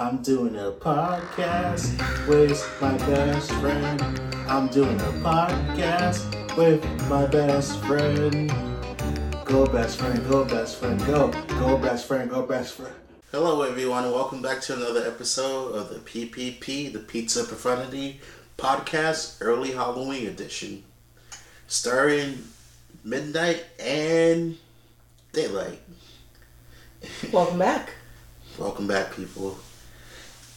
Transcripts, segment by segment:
I'm doing a podcast with my best friend. I'm doing a podcast with my best friend. Go best friend, go best friend, go. Go best friend, go best friend. Hello everyone and welcome back to another episode of the PPP, the Pizza Profanity Podcast Early Halloween Edition. Starring Midnight and Daylight. Welcome back. Welcome back, people.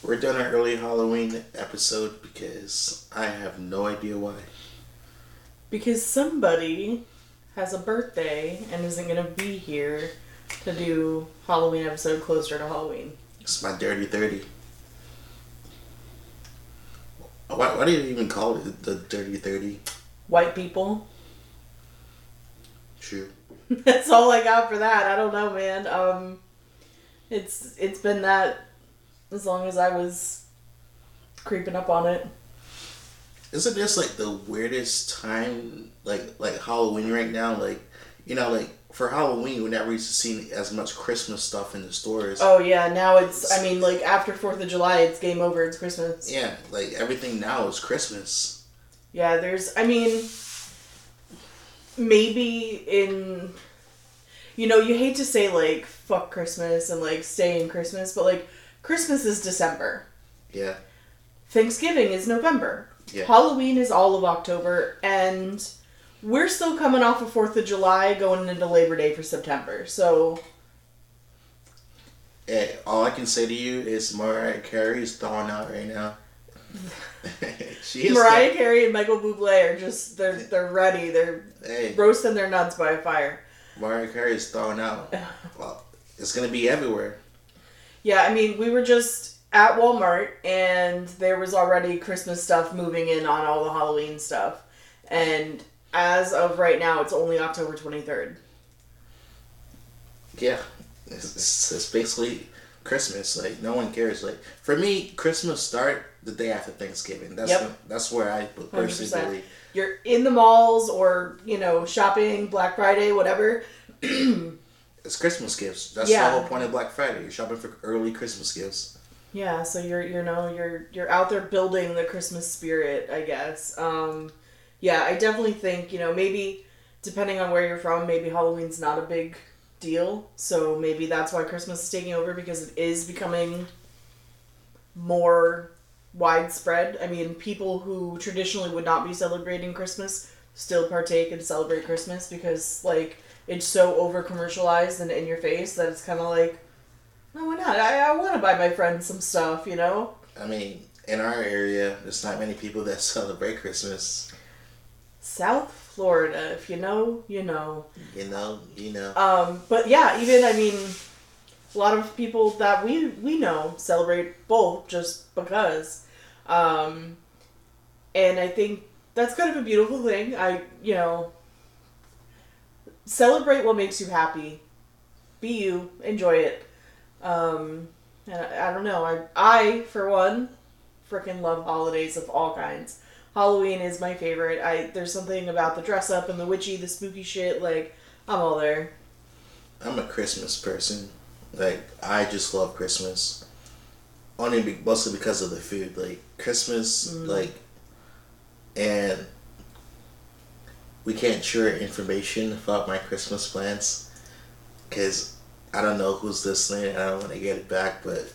We're doing an early Halloween episode because I have no idea why. Because somebody has a birthday and isn't going to be here to do Halloween episode closer to Halloween. It's my dirty 30. Why, why do you even call it the dirty 30? White people. True. That's all I got for that. I don't know, man. Um, it's it's been that as long as I was creeping up on it. Isn't this like the weirdest time, like like Halloween right now? Like, you know, like for Halloween, we never used to see as much Christmas stuff in the stores. Oh yeah, now it's. I mean, like after Fourth of July, it's game over. It's Christmas. Yeah, like everything now is Christmas. Yeah, there's. I mean, maybe in. You know, you hate to say like fuck Christmas and like stay in Christmas, but like Christmas is December. Yeah. Thanksgiving is November. Yeah. Halloween is all of October, and we're still coming off of Fourth of July, going into Labor Day for September. So Eh, all I can say to you is Mariah Carey is thawing out right now. she is Mariah thaw- Carey and Michael Bublé are just they're they're ready. They're Hey, roasting their nuts by a fire. Mariah Carey is thawing out. Well, it's gonna be everywhere. Yeah, I mean, we were just at Walmart and there was already Christmas stuff moving in on all the Halloween stuff. And as of right now, it's only October 23rd. Yeah, it's, it's, it's basically Christmas. Like no one cares. Like for me, Christmas start the day after Thanksgiving. That's Yep. when- that's where I personally 100%. believe. You're in the malls or, you know, shopping, Black Friday, whatever. It's Christmas gifts. That's Yeah. the whole point of Black Friday. You're shopping for early Christmas gifts. Yeah, so you're you know, you're you're out there building the Christmas spirit, I guess. Um yeah, I definitely think, you know, maybe depending on where you're from, maybe Halloween's not a big deal. So maybe that's why Christmas is taking over because it is becoming more widespread. I mean, people who traditionally would not be celebrating Christmas still partake and celebrate Christmas because like it's so over commercialized and in your face that it's kind of like no, why not? I, I want to buy my friends some stuff, you know? I mean, in our area, there's not many people that celebrate Christmas. South Florida, if you know, you know. You know, you know. Um, but yeah, even, I mean, a lot of people that we, we know celebrate both just because. Um, and I think that's kind of a beautiful thing. I, you know, celebrate what makes you happy. Be you, enjoy it. Um, and I, I don't know. I, I for one, freaking love holidays of all kinds. Halloween is my favorite. I there's something about the dress up and the witchy, the spooky shit. Like I'm all there. I'm a Christmas person. Like I just love Christmas. Only be, mostly because of the food. Like Christmas, Mm. like, and we can't share information about my Christmas plans because I don't know who's listening. And I don't want to get it back, but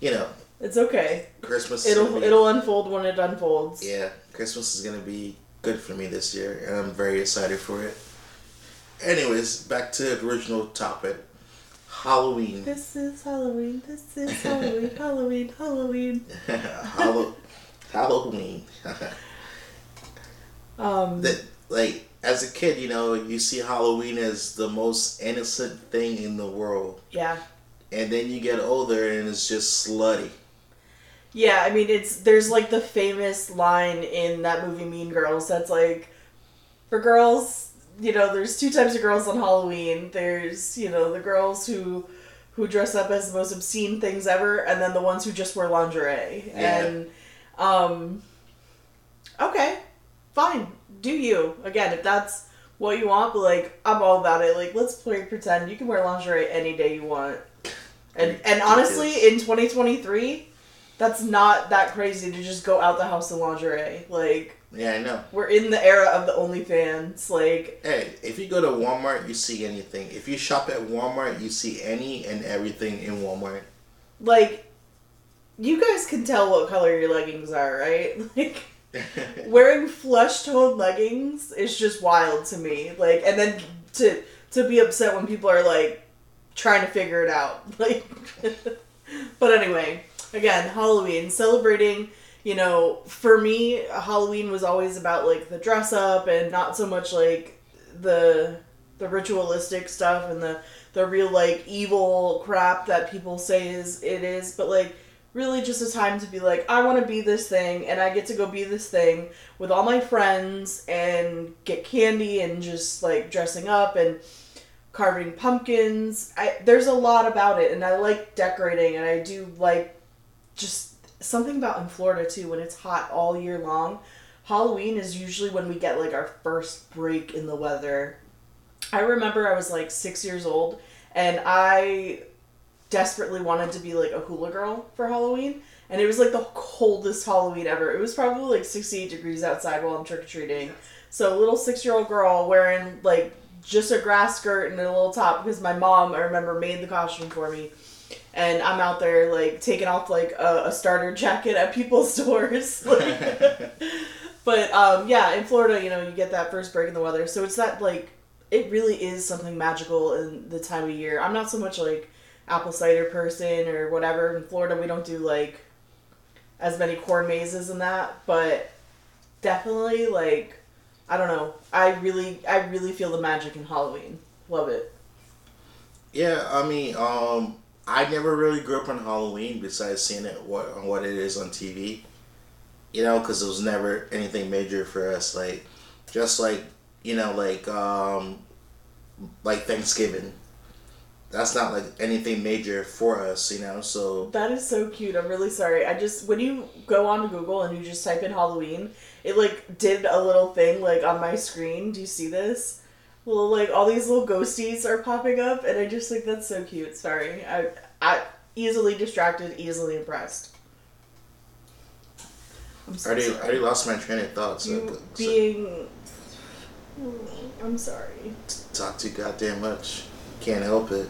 you know, It's okay. Christmas. It'll be- it'll unfold when it unfolds. Yeah, Christmas is gonna be good for me this year, and I'm very excited for it. Anyways, back to the original topic, Halloween. This is Halloween. This is Halloween. Halloween. Halloween. Hallow- Halloween. Um. that like as a kid, you know, you see Halloween as the most innocent thing in the world, yeah. and then you get older and it's just slutty. Yeah, I mean it's there's like the famous line in that movie Mean Girls that's like for girls, you know, there's two types of girls on Halloween. There's, you know, the girls who who dress up as the most obscene things ever and then the ones who just wear lingerie. Yeah. And um okay, fine. Do you. Again, if that's what you want, but like I'm all about it. Like let's play pretend. You can wear lingerie any day you want. And and honestly, in 2023, that's not that crazy to just go out the house in lingerie. Like Yeah, I know. we're in the era of the OnlyFans. Like Hey, if you go to Walmart, you see anything. If you shop at Walmart, you see any and everything in Walmart. like you guys can tell what color your leggings are, right? Like wearing flesh toned leggings is just wild to me. Like, and then to to be upset when people are like trying to figure it out. Like, but anyway, again, Halloween celebrating. You know, for me, Halloween was always about like the dress up and not so much like the the ritualistic stuff and the the real like evil crap that people say is it is, but like really just a time to be like, I want to be this thing, and I get to go be this thing with all my friends and get candy and just like dressing up and carving pumpkins. I there's a lot about it, and I like decorating, and I do like just something about in Florida too when it's hot all year long. Halloween is usually when we get like our first break in the weather. I remember I was like six years old, and I desperately wanted to be like a hula girl for Halloween. And it was like the coldest Halloween ever. It was probably like 68 degrees outside while I'm trick or treating. So, a little six year old girl wearing like just a grass skirt and a little top because my mom, I remember, made the costume for me. And I'm out there like taking off like a, a starter jacket at people's doors. Like, but um, yeah, in Florida, you know, you get that first break in the weather. So, it's that like, it really is something magical in the time of year. I'm not so much like apple cider person or whatever. In Florida, we don't do like as many corn mazes and that, but definitely like I don't know. I really I really feel the magic in Halloween. Love it. Yeah, I mean, um, I never really grew up on Halloween besides seeing it what on what it is on TV. You know, because it was never anything major for us. Like, just like you know, like um, like Thanksgiving. That's not like anything major for us, you know. So That is so cute. I'm really sorry. I just when you go on Google and you just type in Halloween, it like did a little thing like on my screen. Do you see this? Well, like all these little ghosties are popping up, and I just think that's so cute. Sorry, I I easily distracted, easily impressed. I'm I so already, I already lost my train of thought. So, you so being. I'm sorry. talk too goddamn much. Can't help it.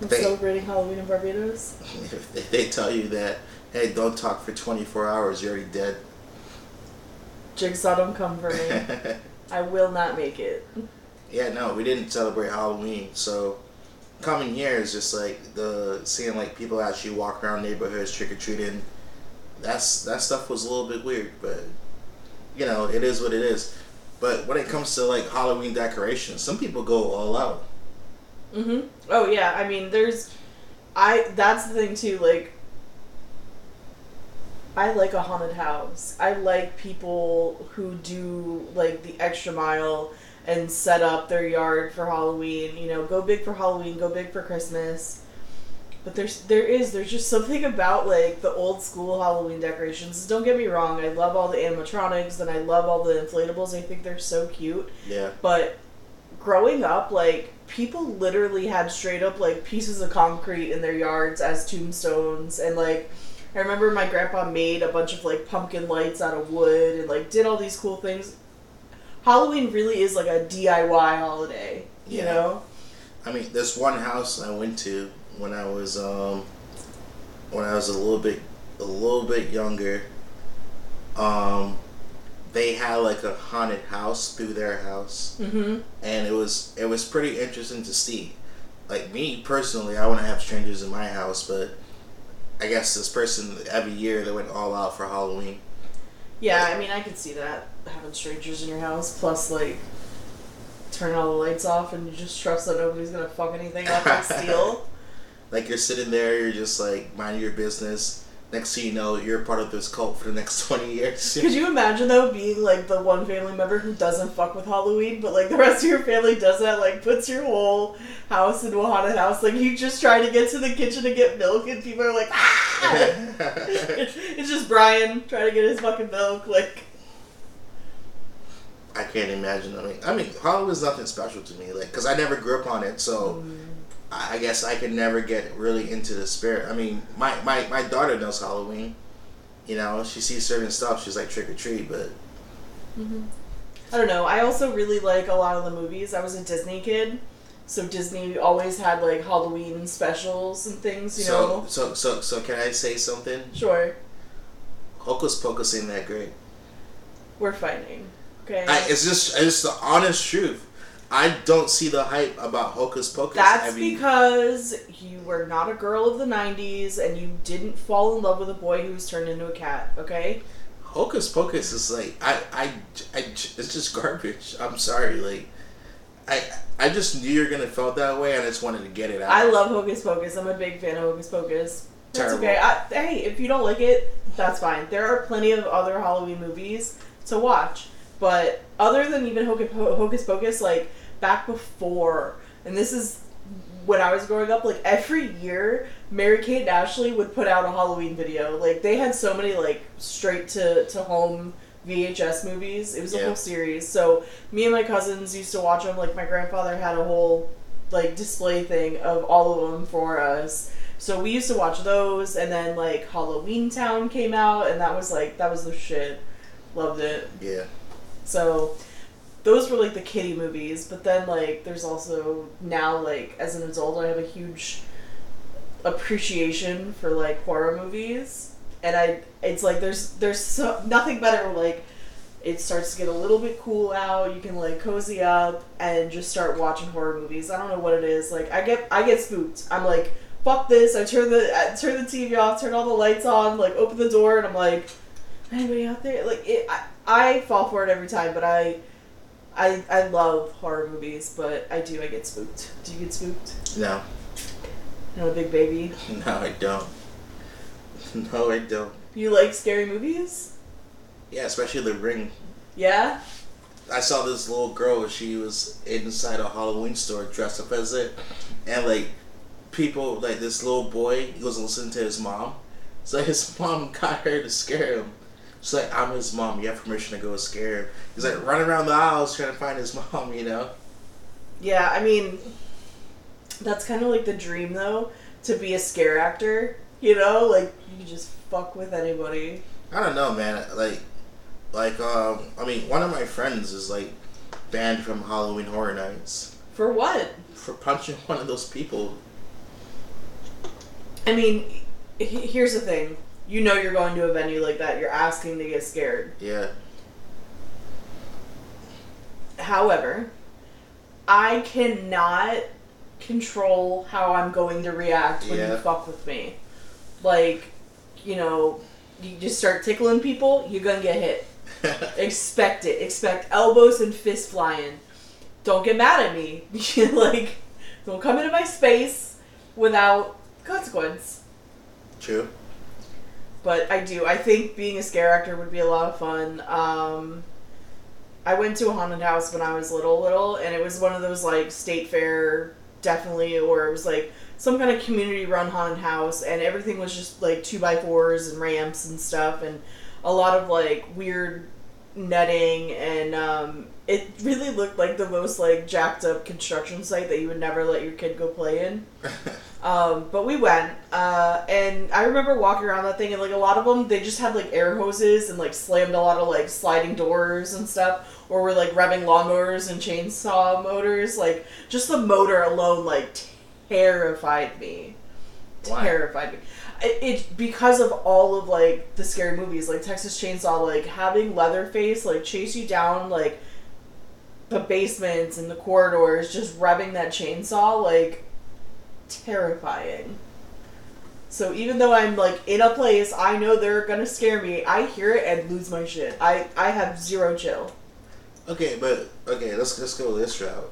I'm They- celebrating Halloween in Barbados. If they tell you that, hey, don't talk for 24 hours, you're already dead. Jigsaw, don't come for me. I will not make it. yeah, no, we didn't celebrate Halloween, so coming here is just like the seeing like people actually walk around neighborhoods trick or treating. That's that stuff was a little bit weird, but you know it is what it is. But when it comes to like Halloween decorations, some people go all out. Hmm Oh yeah, I mean, there's, I that's the thing too. Like, I like a haunted house. I like people who do like the extra mile and set up their yard for Halloween. You know, go big for Halloween, go big for Christmas. But there's there is there's just something about like the old school Halloween decorations. Don't get me wrong, I love all the animatronics and I love all the inflatables. I think they're so cute. Yeah, But growing up, like people literally had straight up like pieces of concrete in their yards as tombstones, and like I remember my grandpa made a bunch of like pumpkin lights out of wood and like did all these cool things. Halloween really is like a DIY holiday, you Yeah. know. I mean, this one house I went to when I was um when I was a little bit a little bit younger. Um, they had like a haunted house through their house, Mm-hmm. and it was it was pretty interesting to see. Like me personally, I wouldn't have strangers in my house, but I guess this person every year they went all out for Halloween. Yeah, I mean I could see that having strangers in your house, plus like turn all the lights off and you just trust that nobody's gonna fuck anything up and steal. Like you're sitting there, you're just like minding your business. Next thing you know, you're part of this cult for the next twenty years. Could you imagine though being like the one family member who doesn't fuck with Halloween, but like the rest of your family does that, like puts your whole house into a haunted house, like you just try to get to the kitchen to get milk and people are like, ah! it's just Brian trying to get his fucking milk, like I can't imagine. I mean, I mean, Halloween's nothing special to me, like, cause I never grew up on it. So, I guess I could never get really into the spirit. I mean, my, my, my daughter knows Halloween. You know, she sees certain stuff. She's like trick or treat, but mm-hmm. I don't know. I also really like a lot of the movies. I was a Disney kid, so Disney always had like Halloween specials and things. You so know. so so so can I say something? Sure, Hocus Pocus ain't that great. we're fighting. Okay. I, it's just it's the honest truth. I don't see the hype about Hocus Pocus. That's I mean, because you were not a girl of the '90s and you didn't fall in love with a boy who was turned into a cat. Okay. Hocus Pocus is like I, I, I it's just garbage. I'm sorry, like I I just knew you're gonna felt that way, and I just wanted to get it out. I love Hocus Pocus. I'm a big fan of Hocus Pocus. That's Terrible. okay. I, hey, if you don't like it, that's fine. There are plenty of other Halloween movies to watch. But other than even Hocus, Hocus Pocus, like back before, and this is when I was growing up, like every year, Mary Kate and Ashley would put out a Halloween video. Like they had so many like straight to, to home VHS movies. It was a Yeah. whole series. So me and my cousins used to watch them. Like my grandfather had a whole like display thing of all of them for us. So we used to watch those, and then like Halloween Town came out, and that was like that was the shit. Loved it. yeah, So those were like the kiddie movies, but then like there's also now like as an adult I have a huge appreciation for like horror movies. And I it's like there's there's so nothing better like it starts to get a little bit cool out, you can like cozy up and just start watching horror movies. I don't know what it is. Like I get I get spooked. I'm like fuck this. I turn the I turn the TV off, turn all the lights on, like open the door and I'm like anybody out there? Like it I, I fall for it every time, but I I I love horror movies, but I do I get spooked. Do you get spooked? no, Not a big baby. no, I don't. No, I don't. You like scary movies? Yeah, especially The Ring. Yeah? I saw this little girl. She was inside a Halloween store dressed up as it, and like people, like this little boy, he was listening to his mom. So his mom got her to scare him. She's like, "I'm his mom. You have permission to go scare him." He's like running around the aisles trying to find his mom. You know? Yeah, I mean that's kind of like the dream though, to be a scare actor. You know, like you can just fuck with anybody. I don't know, man. Like, like um, I mean, one of my friends is like banned from Halloween Horror Nights For what? for punching one of those people. I mean, he- here's the thing. You know you're going to a venue like that. You're asking to get scared. Yeah. However, I cannot control how I'm going to react when Yeah. you fuck with me. Like, you know, you just start tickling people, you're gonna get hit. Expect it. Expect elbows and fists flying. Don't get mad at me. like, don't come into my space without consequence. True. But I do. I think being a scare actor would be a lot of fun. Um, I went to a haunted house when I was little, little, and it was one of those like state fair, definitely, or it was like some kind of community run haunted house, and everything was just like two by fours and ramps and stuff, and a lot of like weird netting, and um, it really looked like the most like jacked up construction site that you would never let your kid go play in. Um, but we went, uh, and I remember walking around that thing, and like a lot of them, they just had like air hoses and like slammed a lot of like sliding doors and stuff, or were like revving lawnmowers and chainsaw motors. Like just the motor alone, like terrified me. Why? Terrified me. It, it because of all of like the scary movies, like Texas Chainsaw, like having Leatherface like chase you down like the basements and the corridors, just rubbing that chainsaw, like terrifying. So even though I'm like in a place, I know they're gonna scare me. I hear it and lose my shit. I I have zero chill. Okay, but okay, let's let's go this route.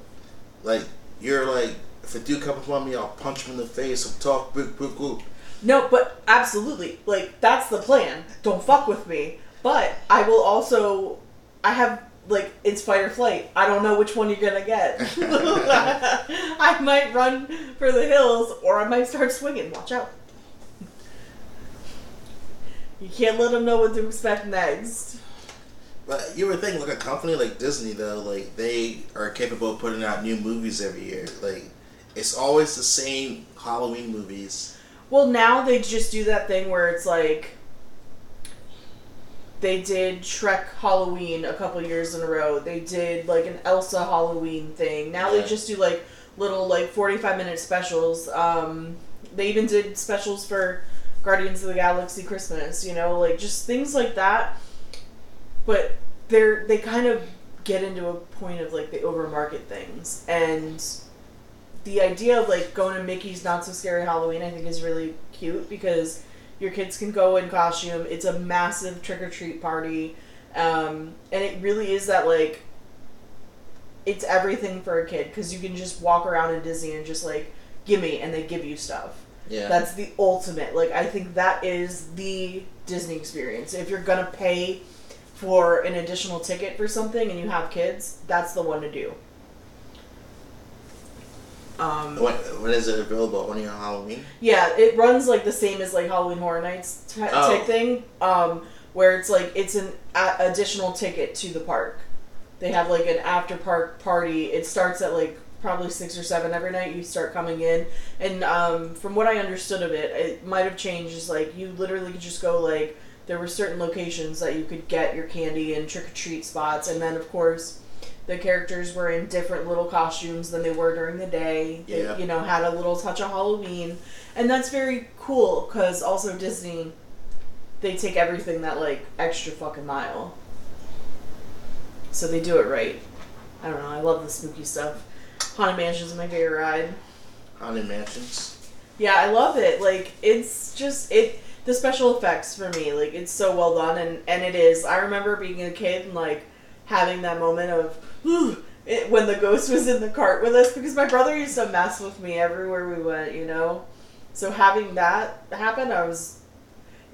Like you're like, if a dude comes upon me, I'll punch him in the face. I'll talk big, big, big. No, but absolutely, like that's the plan. Don't fuck with me. But I will also, I have like it's fight or flight. I don't know which one you're gonna get. I might run for the hills, or I might start swinging. Watch out. You can't let them know what to expect next. But you would think, like a company like Disney, though, like they are capable of putting out new movies every year. Like it's always the same Halloween movies. Well, now they just do that thing where it's like they did Shrek Halloween a couple years in a row. They did like an Elsa Halloween thing. Now Yeah. they just do like little like 45 minute specials. Um they even did specials for Guardians of the Galaxy Christmas, you know, like just things like that. But they're they kind of get into a point of like they overmarket things and the idea of like going to Mickey's Not So Scary Halloween, I think, is really cute because your kids can go in costume. It's a massive trick or treat party, um, and it really is that like it's everything for a kid because you can just walk around in Disney and just like gimme, and they give you stuff. Yeah. That's the ultimate. Like I think that is the Disney experience. If you're gonna pay for an additional ticket for something and you have kids, that's the one to do. Um, when, when is it available? Only on Halloween? yeah, it runs like the same as like Halloween Horror Nights t- Oh. type thing, um, where it's like it's an a- additional ticket to the park. They have like an after park party. It starts at like probably six or seven every night. You start coming in, and um, from what I understood of it, it might have changed. Is like you literally could just go like there were certain locations that you could get your candy and trick or treat spots, and then of course the characters were in different little costumes than they were during the day. They, Yeah. you know, had a little touch of Halloween, and that's very cool because also Disney, they take everything that like extra fucking mile. So they do it right. I don't know. I love the spooky stuff. Haunted Mansion is my favorite ride. Haunted Mansions? Yeah, I love it. Like it's just it the special effects for me, like it's so well done and and it is. I remember being a kid and like having that moment of "Ooh," it, when the ghost was in the cart with us because my brother used to mess with me everywhere we went, you know. So having that happen, I was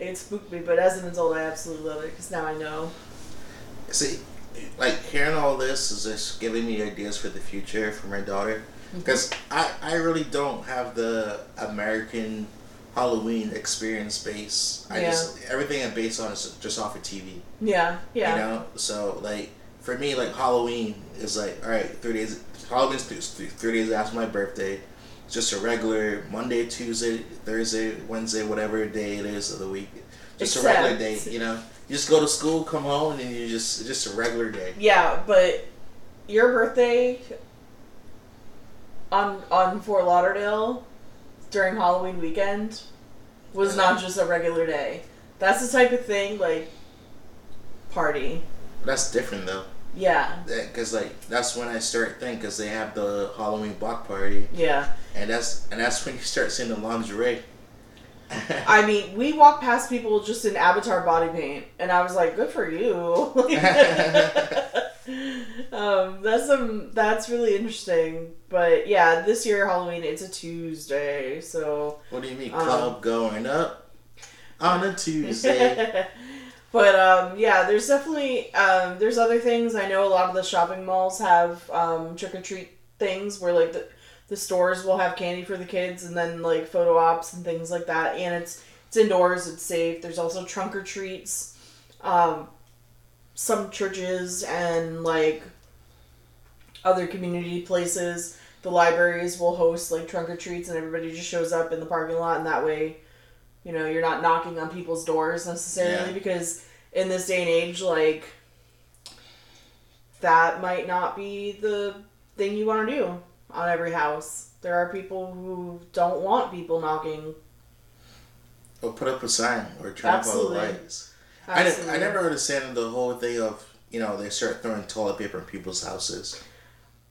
it spooked me, but as an adult, I absolutely love it because now I know. See, like hearing all this is just giving me ideas for the future for my daughter. Mm-hmm. Because I, I really don't have the American Halloween experience base. I just everything I'm based on is just off of TV. Yeah, yeah, You know, so like for me, like Halloween is like all right, three days. Halloween's th- th- three days after my birthday. It's just a regular Monday, Tuesday, Thursday, Wednesday, whatever day it is of the week. Just a regular day. You know, you just go to school, come home, and you just just a regular day. yeah. But your birthday on on Fort Lauderdale during Halloween weekend was not just a regular day. That's the type of thing like party. That's different though. Yeah, because like that's when I start thinking because they have the Halloween block party yeah. and that's and that's when you start seeing the lingerie. I mean, we walk past people just in avatar body paint, and I was like, "Good for you." um, that's some. That's really interesting. But yeah, this year Halloween it's a Tuesday, so. what do you mean Um, club going up on a Tuesday? but um, yeah, there's definitely um, there's other things. I know a lot of the shopping malls have um, trick or treat things where like the the stores will have candy for the kids and then like photo ops and things like that. And it's it's indoors, it's safe. There's also trunk or treats. Um, some churches and like other community places, the libraries will host like trunk or treats, and everybody just shows up in the parking lot, and that way, you know, you're not knocking on people's doors necessarily Yeah. because in this day and age, like that might not be the thing you want to do on every house. There are people who don't want people knocking. or put up a sign or turn up all the lights. I, ne- I never understand the whole thing of you know they start throwing toilet paper in people's houses.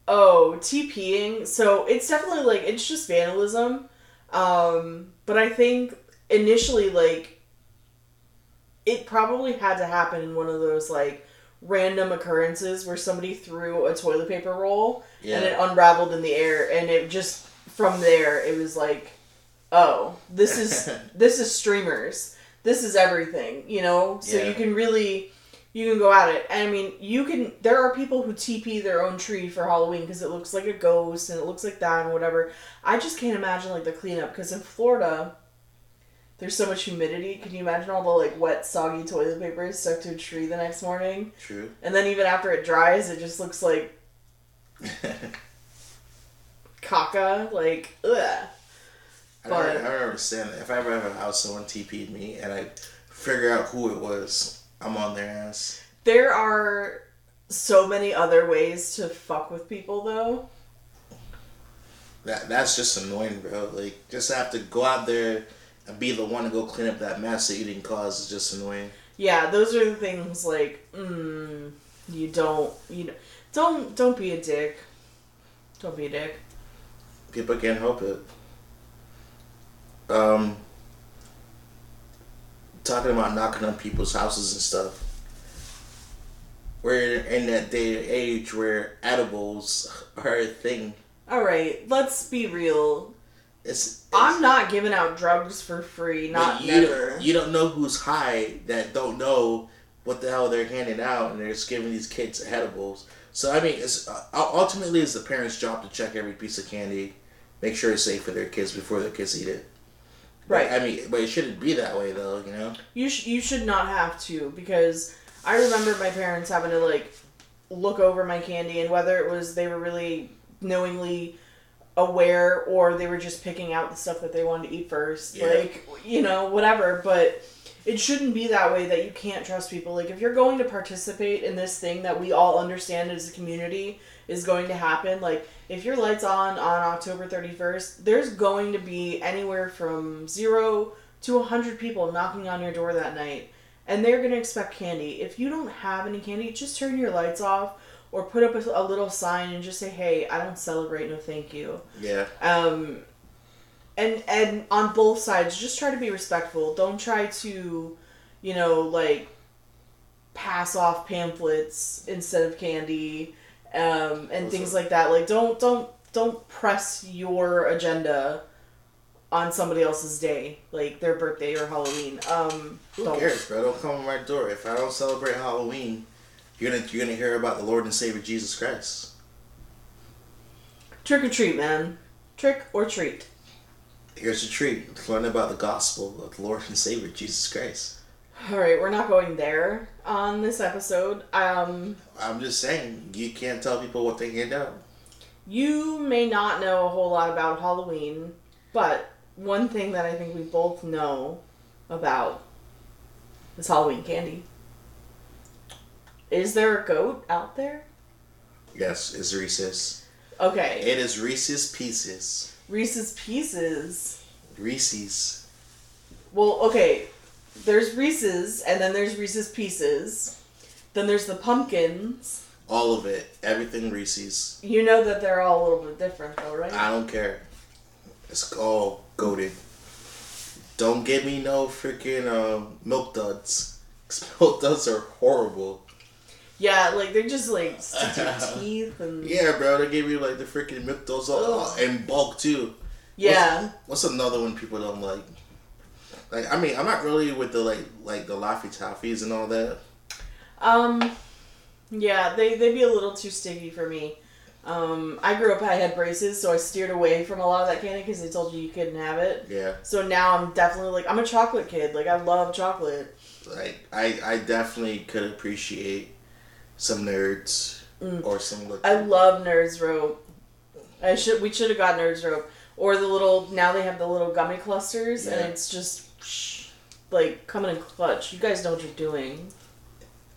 Oh, TPing. So it's definitely like it's just vandalism. Um, but I think initially like it probably had to happen in one of those like random occurrences where somebody threw a toilet paper roll and it unraveled in the air and it just from there it was like oh this is this is streamers. This is everything you know? So Yeah. you can really you can go at it. And i mean you can there are people who tp their own tree for halloween because it looks like a ghost and it looks like that and whatever. I just can't imagine like the cleanup because in florida there's so much humidity can you imagine all the like wet soggy toilet paper stuck to a tree the next morning true. and then even after it dries it just looks like caca. Like, ugh. I But- don't, I don't understand that. If I ever have a house, someone TP'd me, and I figure out who it was, I'm on their ass. There are so many other ways to fuck with people, though. That that's just annoying, bro. Like, just have to go out there and be the one to go clean up that mess that you didn't cause is just annoying. Yeah, those are the things like, mm, you don't, you know, don't don't be a dick. Don't be a dick. People can't help it. Um, talking about knocking on people's houses and stuff. We're in that day and age where edibles are a thing. All right, let's be real. It's, it's I'm not giving out drugs for free. Not you never. Don't, you don't know who's high that don't know what the hell they're handing out, and they're just giving these kids edibles. So I mean, it's uh, ultimately it's the parents' job to check every piece of candy, make sure it's safe for their kids before their kids eat it. But, Right. I mean, but it shouldn't be that way though. You know. You sh- you should not have to because I remember my parents having to like look over my candy and whether it was they were really knowingly aware or they were just picking out the stuff that they wanted to eat first. Yeah. Like you know whatever, but it shouldn't be that way that you can't trust people. Like if you're going to participate in this thing that we all understand as a community is going to happen, like if your lights on on October 31st, there's going to be anywhere from 0 to 100 people knocking on your door that night and they're going to expect candy. If you don't have any candy, just turn your lights off or put up a, a little sign and just say, "Hey, I don't celebrate, no thank you." Yeah. Um and and on both sides, just try to be respectful. Don't try to, you know, like pass off pamphlets instead of candy um and things like that. Like don't don't don't press your agenda on somebody else's day, like their birthday or Halloween. Um, Who don't. cares, bro? Don't come on my door. If I don't celebrate Halloween, you're gonna you're gonna hear about the Lord and Savior Jesus Christ. Trick or treat, man. Trick or treat. Here's a treat. Learn about the gospel of the Lord and Savior Jesus Christ. All right, we're not going there on this episode. Um, I'm just saying, you can't tell people what they can't out. you may not know a whole lot about Halloween, but one thing that I think we both know about is Halloween candy. Is there a goat out there? Yes, it's Reese's. Okay, It is Reese's Pieces. Reese's Pieces. Reese's. Well, okay, there's Reese's, and then there's Reese's Pieces. Then there's the pumpkins. All of it. Everything Reese's. You know that they're all a little bit different, though, right? I don't care. It's all goaded. Don't give me no freaking um, milk duds. Milk duds are horrible. Yeah, like they're just like stick to your teeth and Yeah, bro, they give you like the freaking all, Ugh. bulk too. yeah. What's another one people don't like? Like, I mean, I'm not really with the like like the Laffy Taffies and all that. Um, yeah, they they be a little too sticky for me. Um, I grew up I had braces, so I steered away from a lot of that candy because they told you you couldn't have it. Yeah, So now I'm definitely like I'm a chocolate kid. Like I love chocolate. like I I definitely could appreciate some nerds Mm. or some like I love Nerds Rope. I should we should have got Nerds Rope or the little now they have the little gummy clusters Yeah. and it's just like coming in clutch. You guys know what you're doing.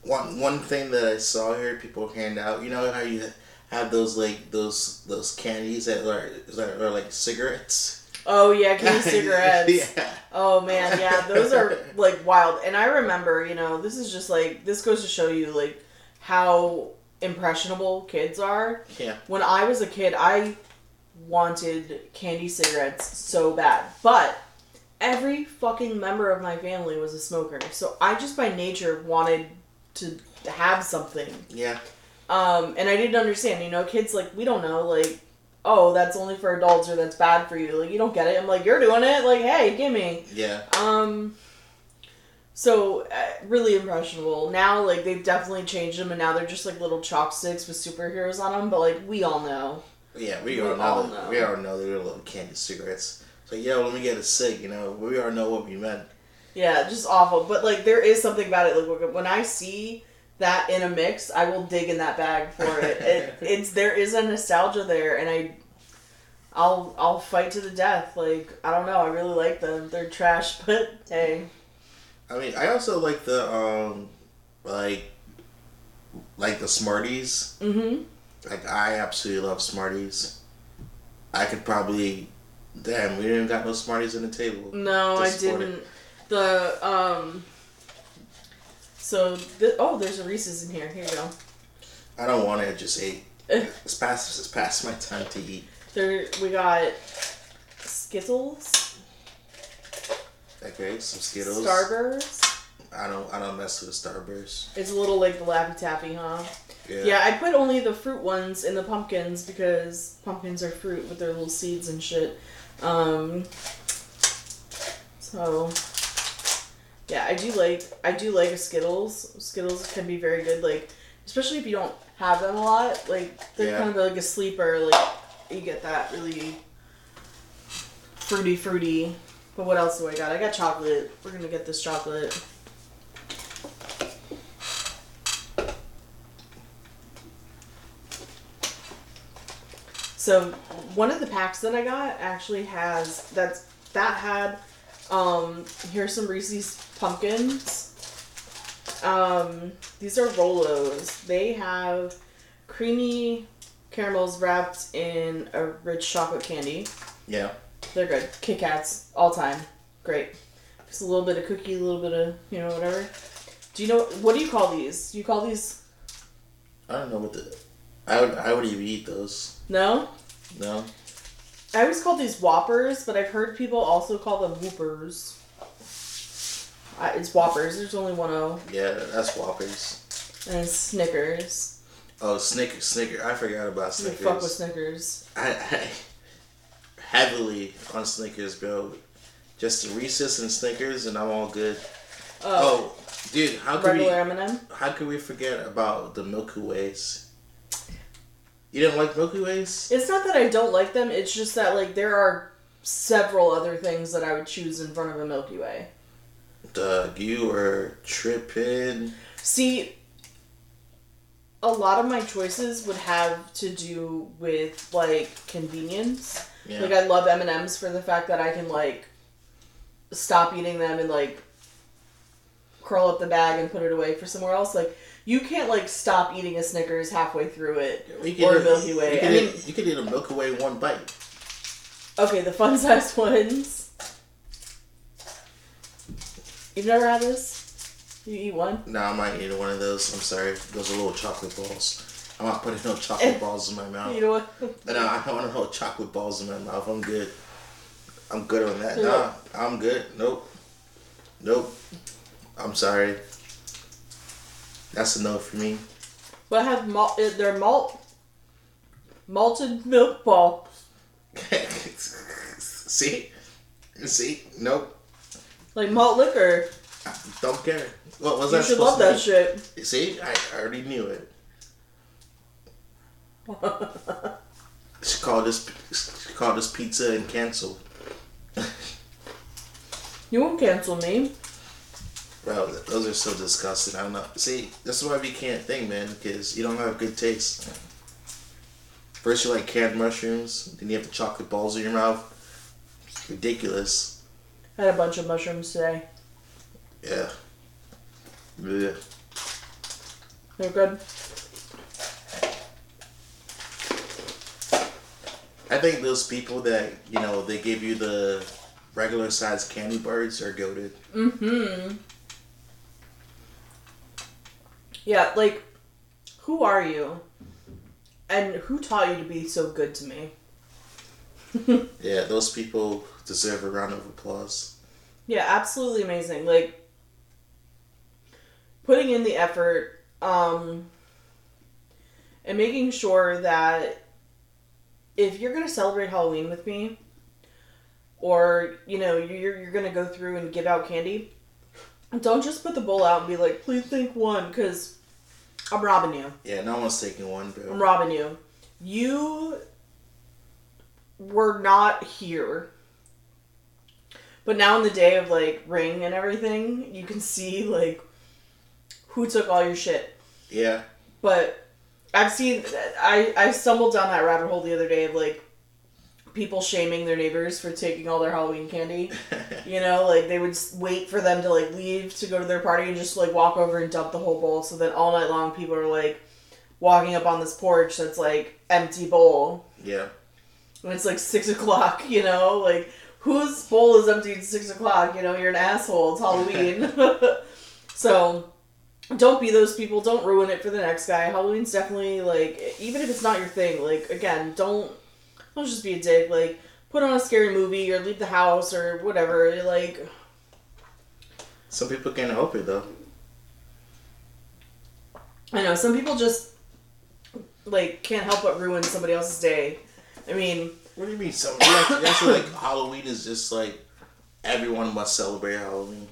One one thing that I saw here, people hand out. You know how you have those like those those candies that are that are like cigarettes. Oh yeah, candy cigarettes. yeah. Oh man, yeah, those are like wild. And I remember, you know, this is just like this goes to show you like how impressionable kids are. Yeah. When I was a kid, I wanted candy cigarettes so bad, but every fucking member of my family was a smoker, so I just by nature wanted to have something. Yeah. Um, and I didn't understand, you know, kids like we don't know, like, oh, that's only for adults or that's bad for you. Like you don't get it. I'm like, you're doing it. Like, hey, give me. Yeah. Um. So uh, really impressionable. Now, like they've definitely changed them, and now they're just like little chopsticks with superheroes on them. But like we all know. Yeah, we, We all know. all know. We all know they're little candy cigarettes. So yeah, let me get a cig. You know, we all know what we meant. Yeah, just awful. But like there is something about it. Like when I see that in a mix, I will dig in that bag for it. it it's there is a nostalgia there, and I. I'll I'll fight to the death. Like I don't know, I really like them. They're trash, but hey. I mean, I also like the um, like, like the Smarties. Mm-hmm. Like I absolutely love Smarties. I could probably, damn, we didn't got no Smarties on the table. No, I didn't. The um. So th- oh, there's a Reese's in here. Here you go. I don't want it. I just ate. Eh. It's past. It's past my time to eat. There we got Skittles, Okay, some Skittles. Starburst. I don't. I don't mess with Starburst. It's a little like the Laffy Taffy, huh? Yeah. Yeah, I put only the fruit ones in the pumpkins because pumpkins are fruit with their little seeds and shit. Um, so yeah, I do like I do like a Skittles. Skittles can be very good, like especially if you don't have them a lot. Like they're Yeah. kind of like a sleeper. Like you get that really fruity, fruity. But what else do I got? I got chocolate. We're gonna get this chocolate. So one of the packs that I got actually has that's that had um here's some Reese's pumpkins. Um these are Rolos. They have creamy caramels wrapped in a rich chocolate candy. Yeah. They're good. Kit Kats all time. Great. Just a little bit of cookie, a little bit of, you know, whatever. Do you know what do you call these? Do you call these I don't know what the. I would. I would even eat those. No? No. I always call these Whoppers, but I've heard people also call them Whoopers. Uh, it's Whoppers. There's only one O. Yeah, that's Whoppers. And Snickers. Oh, Snicker, Snicker. I forgot about Snickers. You Snickers. fuck with Snickers. I, I heavily on Snickers, bro. Just the Reese's and Snickers, and I'm all good. Oh, Oh, dude, how could we? regular M&M. How could we forget about the Milky Ways? You didn't like Milky Ways? It's not that I don't like them. It's just that like there are several other things that I would choose in front of a Milky Way. Doug, you were tripping. See, a lot of my choices would have to do with like convenience. Yeah. Like I love M and M's for the fact that I can like stop eating them and like curl up the bag and put it away for somewhere else. Like you can't like stop eating a Snickers halfway through it or a Milky Way. You I mean, eat, you could eat a Milky Way one bite. okay, the fun size ones. You've never had this? You eat one? No, I might eat one of those. I'm sorry. Those are little chocolate balls. I'm not putting no chocolate balls in my mouth. You know what? No, I don't want no chocolate balls in my mouth. I'm good. I'm good on that. Yeah. Nah, I'm good. Nope. Nope. I'm sorry. That's no for me. But have malt? uh, They're malt, malted milk balls. See? See? Nope. Like malt liquor. Don't care. What was You that should love that be? shit. See? I I already knew it. She called this she called this pizza and cancel. you won't cancel me. Bro, those are so disgusting. I don't know. See, this is why we can't think, man, because you don't have good taste. First, you like canned mushrooms, then you have the chocolate balls in your mouth. It's ridiculous. I had a bunch of mushrooms today. Yeah. Yeah. They're good. I think those people that, you know, they give you the regular size candy bars are goaded. Mm-hmm. Yeah, like, who are you? And who taught you to be so good to me? Yeah, those people deserve a round of applause. Yeah, absolutely amazing. Like putting in the effort, um and making sure that if you're gonna celebrate Halloween with me, or you know, you're you're gonna go through and give out candy, don't just put the bowl out and be like, please think one, because I'm robbing you. Yeah, no one's taking one, bro. I'm robbing you. You were not here. But now in the day of like ring and everything, you can see like who took all your shit. Yeah. But I've seen I I stumbled down that rabbit hole the other day of like people shaming their neighbors for taking all their Halloween candy. You know, like they would wait for them to like leave to go to their party and just like walk over and dump the whole bowl. So then all night long people are like walking up on this porch that's like empty bowl yeah. And it's like six o'clock. You know, like whose bowl is empty at six o'clock? You know, you're an asshole. It's Halloween. so don't be those people. Don't ruin it for the next guy. Halloween's definitely like even if it's not your thing. Like again, don't don't just be a dick. Like put on a scary movie or leave the house or whatever. Like Some people can't help it though. I know some people just like can't help but ruin somebody else's day. I mean, What do you mean? Some that's, like Halloween is just like everyone must celebrate Halloween.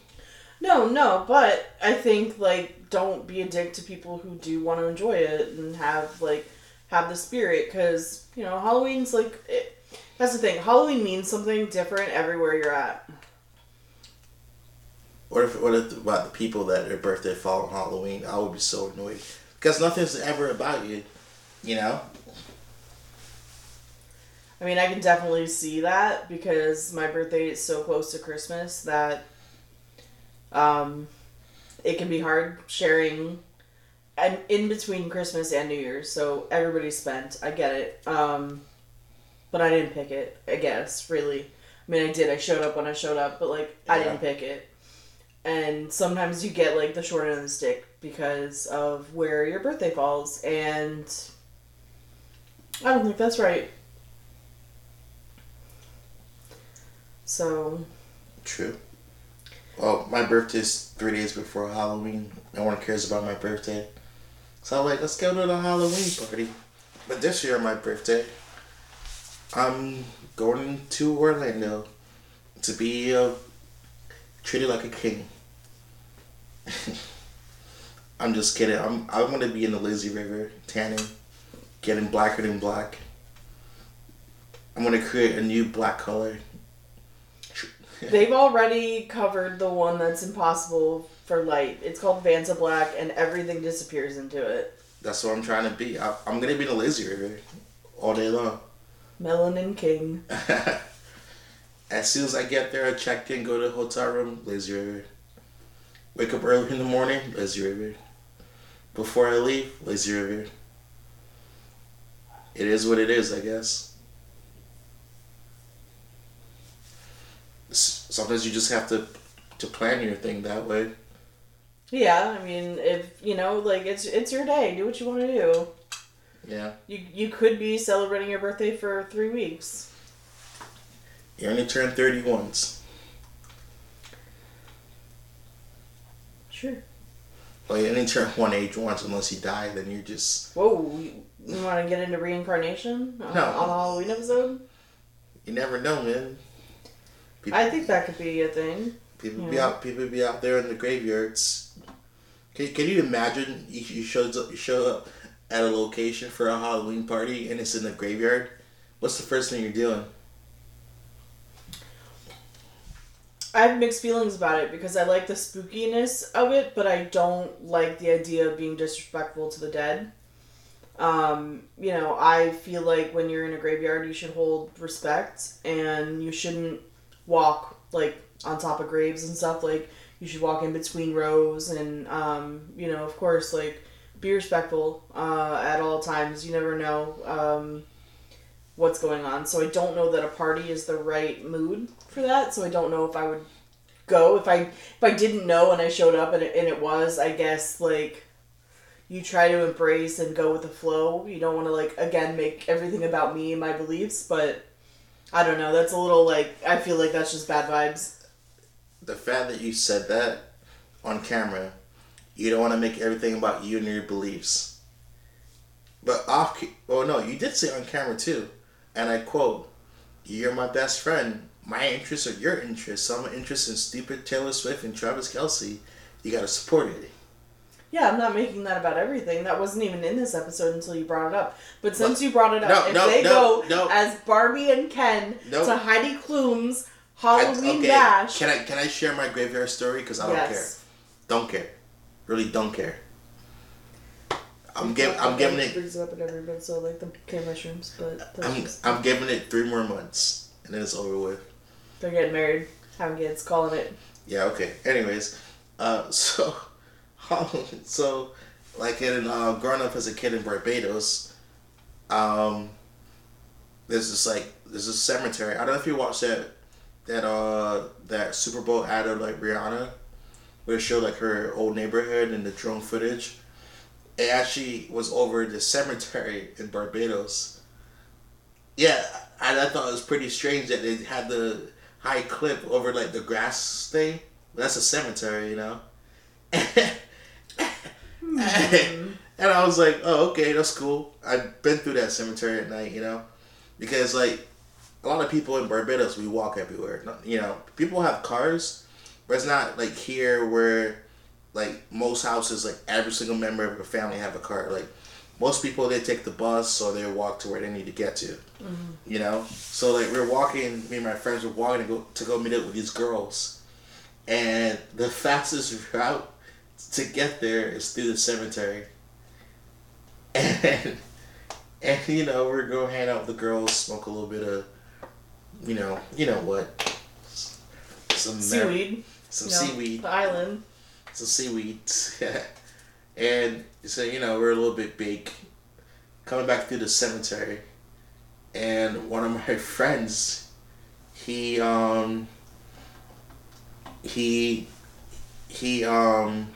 no, no, but I think like don't be a dick to people who do want to enjoy it and have like have the spirit because you know Halloween's like it, that's the thing. Halloween means something different everywhere you're at. What if what if about the people that their birthday fall on Halloween? I would be so annoyed because nothing's ever about you. You know. I mean, I can definitely see that because my birthday is so close to Christmas that um, it can be hard sharing and in between Christmas and New Year's. So everybody's spent. I get it. Um, but I didn't pick it, I guess, really. I mean, I did. I showed up when I showed up, but like, I didn't pick it. And sometimes you get like the short end of the stick because of where your birthday falls. And I don't think that's right. So, True. Well, my birthday's three days before Halloween. No one cares about my birthday. So I'm like, let's go to the Halloween party. But this year, my birthday, I'm going to Orlando to be uh, treated like a king. I'm just kidding. I'm I'm gonna be in the lazy river tanning, getting blacker than black. I'm gonna create a new black color. They've already covered the one that's impossible for light. It's called Vantablack, and everything disappears into it. That's what I'm trying to be. I, I'm gonna be the lazy river all day long. Melanin King. as soon as I get there, I check in, go to the hotel room, lazy river. Wake up early in the morning, lazy river. Before I leave, lazy river. It is what it is, I guess. Sometimes you just have to to plan your thing that way. Yeah, I mean, if you know, like it's it's your day. Do what you want to do. Yeah. You you could be celebrating your birthday for three weeks. You only turn 30 once. Sure. Well, you only turn one age once unless you die, then you're just Whoa, you, you want to get into reincarnation on, No. on the Halloween episode? you never know, man. People, I think that could be a thing. people be out people be out there in the graveyards. Can, can you imagine you, you shows up you show up at a location for a Halloween party and it's in the graveyard? What's the first thing you're doing? I have mixed feelings about it because I like the spookiness of it, but I don't like the idea of being disrespectful to the dead. Um, you know, I feel like when you're in a graveyard, you should hold respect and you shouldn't walk like on top of graves and stuff. Like, you should walk in between rows and, um, you know, of course, like, be respectful uh, at all times. You never know um, what's going on. So I don't know that a party is the right mood for that. So I don't know if I would go if I if I didn't know and I showed up and it, and it was. I guess like you try to embrace and go with the flow. You don't want to like again make everything about me and my beliefs, but I don't know. That's a little like I feel like that's just bad vibes. The fact that you said that on camera, you don't want to make everything about you and your beliefs. But off, oh no, you did say on camera too, and I quote, "You're my best friend. My interests are your interests. So I'm interested in stupid Taylor Swift and Travis Kelce. You gotta support it." Yeah, I'm not making that about everything. That wasn't even in this episode until you brought it up. But since Well, you brought it up, no, if no, they no, go as Barbie and Ken to Heidi Klum's I- Halloween Bash, Can I can I share my graveyard story? Because I don't care. Don't care. Really don't care. I I'm giving. I'm giving it. Brings it up in every episode, like the K mushrooms, but I'm. just- I'm giving it three more months, and then it's over with. they're getting married, having kids, calling it. Yeah. Okay. Anyways, uh, so, so, like in uh, growing up as a kid in Barbados, um, there's this like there's this cemetery. I don't know if you watched that that uh that Super Bowl ad of like Rihanna, where it showed like her old neighborhood and the drone footage. It actually was over the cemetery in Barbados. Yeah, I, I thought it was pretty strange that they had the high clip over like the grass thing. That's a cemetery, you know. Mm-hmm. and I was like, oh, okay, that's cool. I've been through that cemetery at night, you know, because like a lot of people in Barbados, we walk everywhere. You know, people have cars, but it's not like here where like most houses, like every single member of a family have a car. Like most people, they take the bus or they walk to where they need to get to. Mm-hmm. You know, so like we're walking. Me and my friends were walking to go to go meet up with these girls, and the fastest route to get there is through the cemetery. And and you know we're going to hang out with the girls, smoke a little bit of, you know, you know what, some mar- Seaweed. some you know, seaweed, The island. some seaweed, and so you know we're a little bit big, coming back through the cemetery, and one of my friends, he um. He, he um.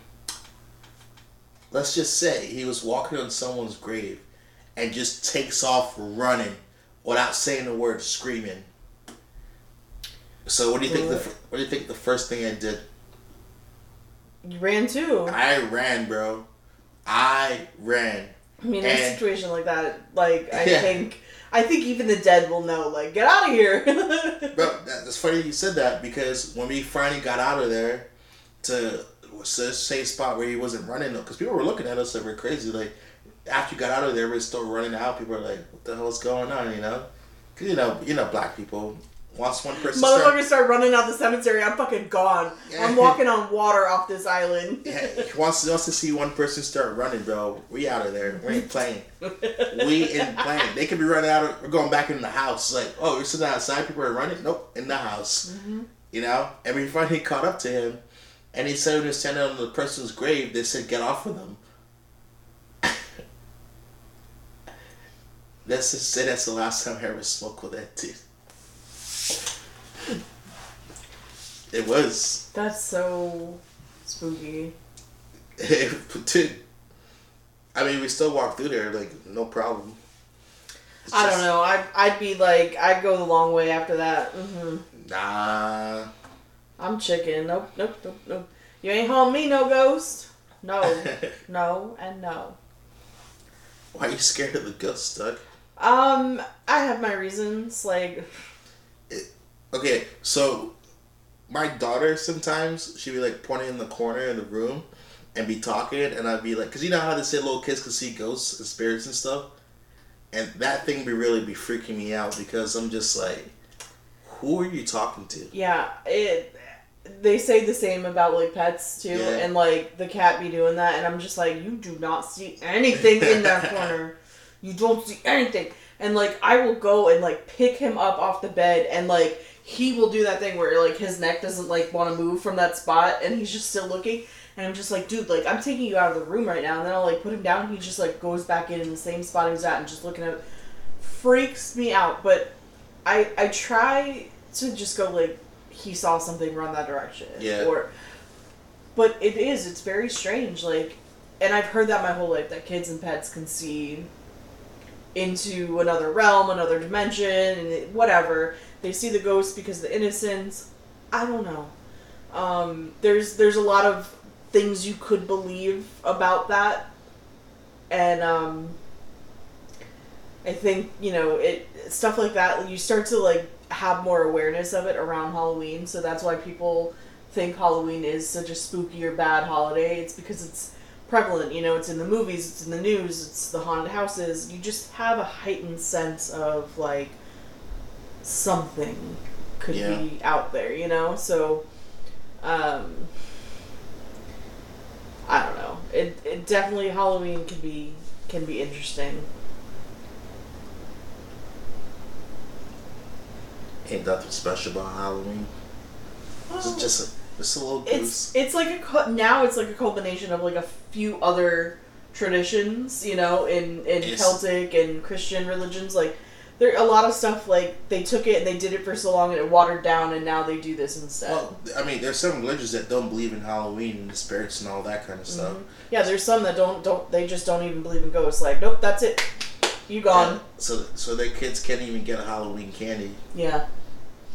Let's just say he was walking on someone's grave, and just takes off running, without saying a word, screaming. So what do you think? The what do you think the first thing I did? You ran too. I ran, bro. I ran. I mean, in a situation like that, like I Yeah. think, I think even the dead will know. Like, get out of here. Bro, that's funny you said that because when we finally got out of there to a safe spot where he wasn't running, though, because people were looking at us like we're crazy. Like, after you got out of there, we're still running out. People are like, what the hell's going on, you know? Because, you know, you know, black people, once one person Motherfuckers start running out the cemetery. I'm fucking gone. I'm walking on water off this island. Yeah, wants wants to see one person start running, bro. We out of there. We ain't playing. We ain't playing. They could be running out. Of, we're going back in the house. Like, oh, we're sitting outside. People are running. Nope, in the house. Mm-hmm. You know. And we finally caught up to him, and he said when he was standing on the person's grave, they said, "Get off with them." Let's just say that's the last time I ever smoked with that dude. It was. That's so spooky. Dude, I mean, we still walk through there, like, no problem. It's I just- don't know. I'd, I'd be like, I'd go the long way after that. hmm Nah. I'm chicken. Nope, nope, nope, nope. You ain't home me, no ghost. No, no, and no. Why are you scared of the ghost, Doug? Um, I have my reasons. Like, Okay, so my daughter sometimes she'd be like pointing in the corner of the room and be talking, and I'd be like, because you know how they say little kids can see ghosts and spirits and stuff, and that thing be really be freaking me out because I'm just like, who are you talking to? yeah, it. They say the same about like pets too, Yeah. and like the cat be doing that, and I'm just like, you do not see anything in that corner. You don't see anything, and like I will go and like pick him up off the bed, and like he will do that thing where like his neck doesn't like want to move from that spot, and he's just still looking. And I'm just like, dude, like I'm taking you out of the room right now, and then I'll like put him down. And he just like goes back in in the same spot he was at, and just looking at. Freaks me out, but I I try to just go like he saw something run that direction. Yeah. Or, but it is it's very strange like, and I've heard that my whole life that kids and pets can see into another realm, another dimension, and whatever. They see the ghost because of the innocence. I don't know. Um, there's there's a lot of things you could believe about that, and um, I think you know it stuff like that. You start to like have more awareness of it around Halloween, so that's why people think Halloween is such a spooky or bad holiday. It's because it's prevalent. You know, it's in the movies, it's in the news, it's the haunted houses. You just have a heightened sense of like something could Yeah. be out there. You know, so um, I don't know. It it definitely Halloween can be can be interesting. Ain't nothing special about Halloween. It's just a, just a little it's goose. it's like a now it's like a culmination of like a few other traditions, you know, in in Yes. Celtic and Christian religions. Like there a lot of stuff like they took it and they did it for so long and it watered down, and now they do this instead. Well, I mean, there's some religions that don't believe in Halloween and the spirits and all that kind of stuff. Mhm. Yeah, there's some that don't don't they just don't even believe in ghosts. Like, nope, that's it, you gone. And so, so their kids can't even get a Halloween candy. Yeah.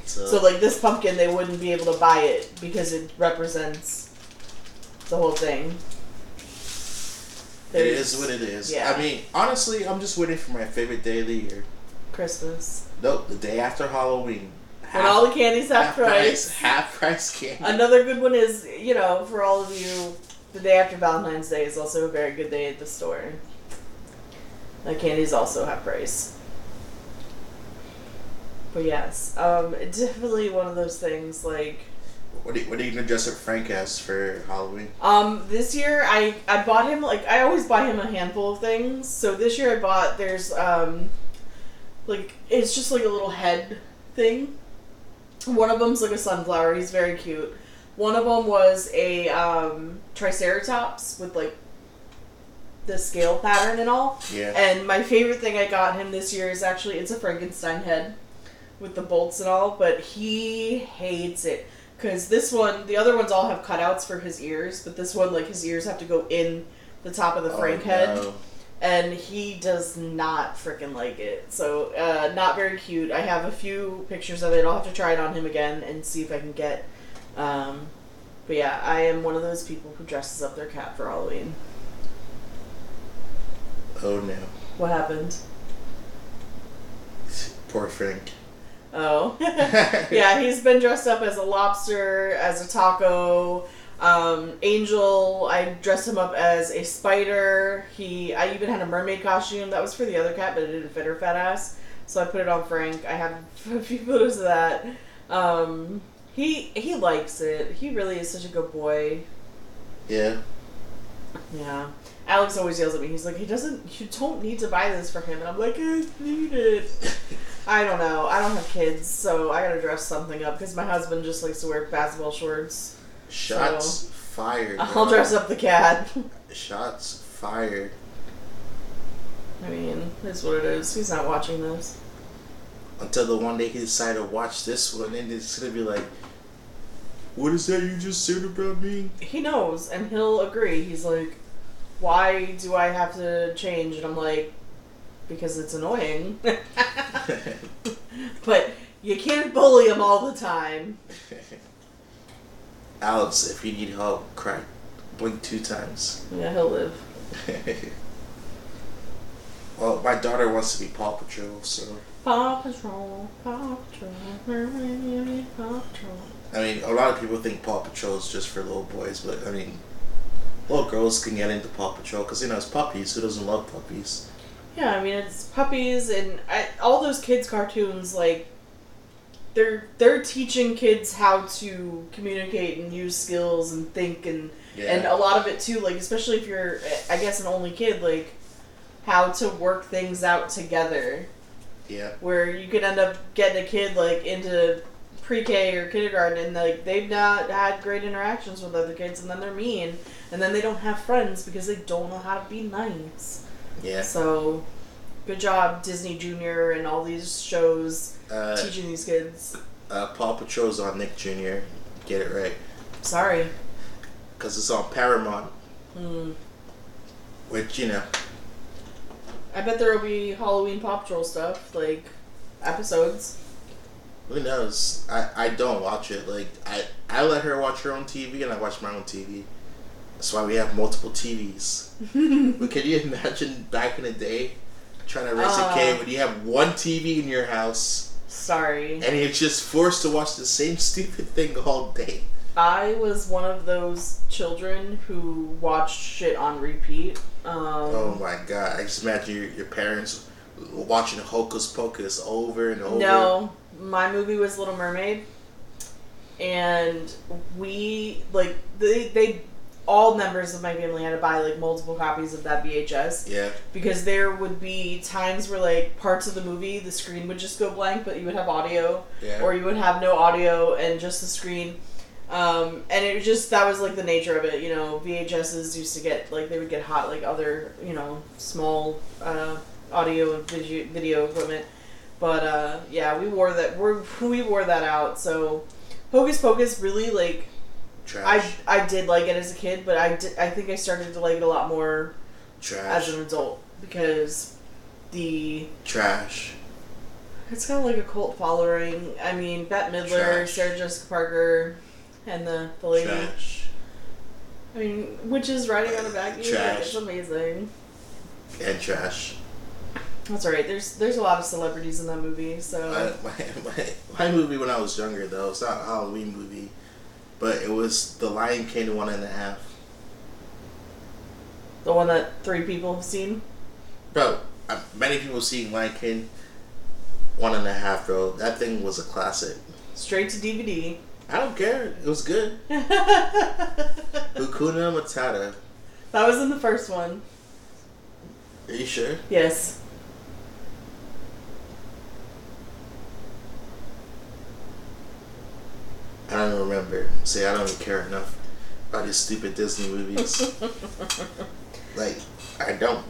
So, So like this pumpkin, they wouldn't be able to buy it because it represents the whole thing. it There's is what it is. yeah. I mean, honestly, I'm just waiting for my favorite day of the year. Christmas. Nope, the day after Halloween. When all the candy's half price. Half price candy. Another good one is, you know, for all of you, the day after Valentine's Day is also a very good day at the store. The candy's also have price. But yes, um, definitely one of those things like What are, you, what are you gonna dress up Frank as for Halloween? Um, this year I I bought him like I always buy him a handful of things. So this year I bought there's um like it's just like a little head thing. One of them's like a sunflower. He's very cute. One of them was a um, triceratops with like the scale pattern and all. Yeah. And my favorite thing I got him this year is actually it's a Frankenstein head with the bolts and all, but he hates it because this one, the other ones all have cutouts for his ears, but this one like his ears have to go in the top of the Frank Oh, head, no. and he does not freaking like it. So uh, not very cute. I have a few pictures of it. I'll have to try it on him again and see if I can get. Um, but yeah, I am one of those people who dresses up their cat for Halloween. Oh no. What happened? Poor Frank. Oh. yeah, he's been dressed up as a lobster, as a taco. Um, Angel, I dressed him up as a spider. He, I even had a mermaid costume that was for the other cat, but it didn't fit her fat ass, so I put it on Frank. I have a few photos of that. Um, he he likes it. He really is such a good boy. Yeah. Yeah. Alex always yells at me. He's like, he doesn't. You don't need to buy this for him, and I'm like, I need it. I don't know. I don't have kids, so I gotta dress something up because my husband just likes to wear basketball shorts. Shots fired. I'll bro. dress up the cat. Shots fired. I mean, it's what it is. He's not watching this. Until the one day he decided to watch this one, and it's gonna be like, "What is that you just said about me?" He knows, and he'll agree. He's like, "Why do I have to change?" And I'm like, "Because it's annoying." but you can't bully him all the time. Alex, if you need help, cry, blink two times. Yeah, he'll live. well, my daughter wants to be Paw Patrol, so Paw Patrol, Paw Patrol, Paw Patrol. I mean, a lot of people think Paw Patrol is just for little boys, but I mean, little girls can get into Paw Patrol because you know it's puppies. Who doesn't love puppies? Yeah, I mean it's puppies and I, all those kids cartoons like they're they're teaching kids how to communicate and use skills and think and and a lot of it too like especially if you're I guess an only kid like how to work things out together yeah. where you could end up getting a kid like into pre-K or kindergarten and like they've not had great interactions with other kids and then they're mean and then they don't have friends because they don't know how to be nice. Yeah. So, good job, Disney Junior, and all these shows Uh, teaching these kids. uh, Paw Patrol's on Nick Jr. Get it right. Sorry. Because it's on Paramount, Hmm. which, you know, I bet there will be Halloween Paw Patrol stuff, like episodes. who knows? I, I don't watch it. Like, I, I let her watch her own TV and I watch my own TV. That's why we have multiple TVs. but can you imagine back in the day trying to raise Uh. a kid when you have one TV in your house Sorry. and you're just forced to watch the same stupid thing all day? I was one of those children who watched shit on repeat. Um, Oh my god! I just imagine your, your parents watching Hocus Pocus over and over. No, my movie was Little Mermaid, and we like they they all members of my family had to buy like multiple copies of that VHS Yeah. because there would be times where like parts of the movie the screen would just go blank, but you would have audio, Yeah. or you would have no audio and just the screen. Um, and it was just that was like the nature of it, you know. VHSs used to get like they would get hot like other you know small uh, audio and video video equipment, but uh, yeah, we wore that we're, we wore that out. So Hocus Pocus really like Trash. I I did like it as a kid, but I did, I think I started to like it a lot more Trash. as an adult because the Trash. it's kind of like a cult following. I mean, Bette Midler, Trash. Sarah Jessica Parker, and the the lady. Trash. I mean, witches riding on a back. Trash. It's amazing. And trash. That's all right. There's there's a lot of celebrities in that movie, so My, my, my, my movie when I was younger though, it's not a Halloween movie, but it was The Lion King one and a half. the one that three people have seen. Bro, uh, many people seen Lion King one and a half, bro. That thing was a classic. Straight to DVD. I don't care. It was good. Hakuna Matata. That was in the first one. Are you sure? Yes. I don't remember. See, I don't even care enough about these stupid Disney movies. like, I don't.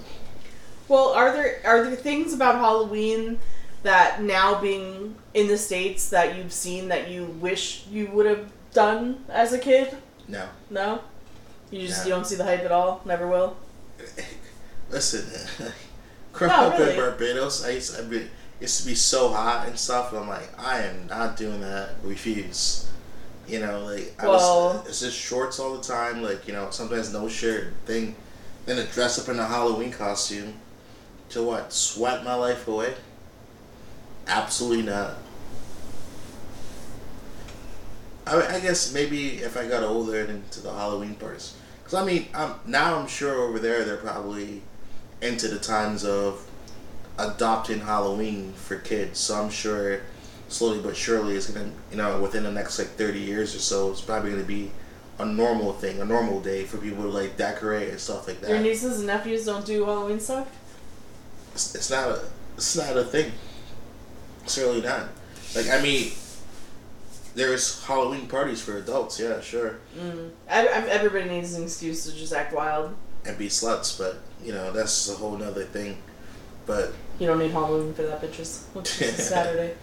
Well, are there are there things about Halloween that now being in the states that you've seen that you wish you would have done as a kid? No. No, you just No. you don't see the hype at all. Never will. Listen, growing No, up really. in Barbados, I used, to, I be, used to be so hot and stuff. And I'm like, I am not doing that. Refuse. You know, like I was. It's just shorts all the time. Like you know, sometimes no shirt. Thing, then to dress up in a Halloween costume. To what? Sweat my life away? Absolutely not. I, I guess maybe if I got older and into the Halloween parts, because I mean, I'm, now I'm sure over there they're probably into the times of adopting Halloween for kids. So I'm sure slowly but surely it's gonna, you know, within the next like 30 years or so, it's probably gonna be a normal thing, a normal day for people to like decorate and stuff like that Your nieces and nephews don't do Halloween stuff. It's, it's not a, it's not a thing. It's really not. Like I mean, there's Halloween parties for adults, yeah, sure, Mm. I, I, everybody needs an excuse to just act wild. and be sluts, but you know that's a whole nother thing. But You don't need Halloween for that, bitches. It's Saturday.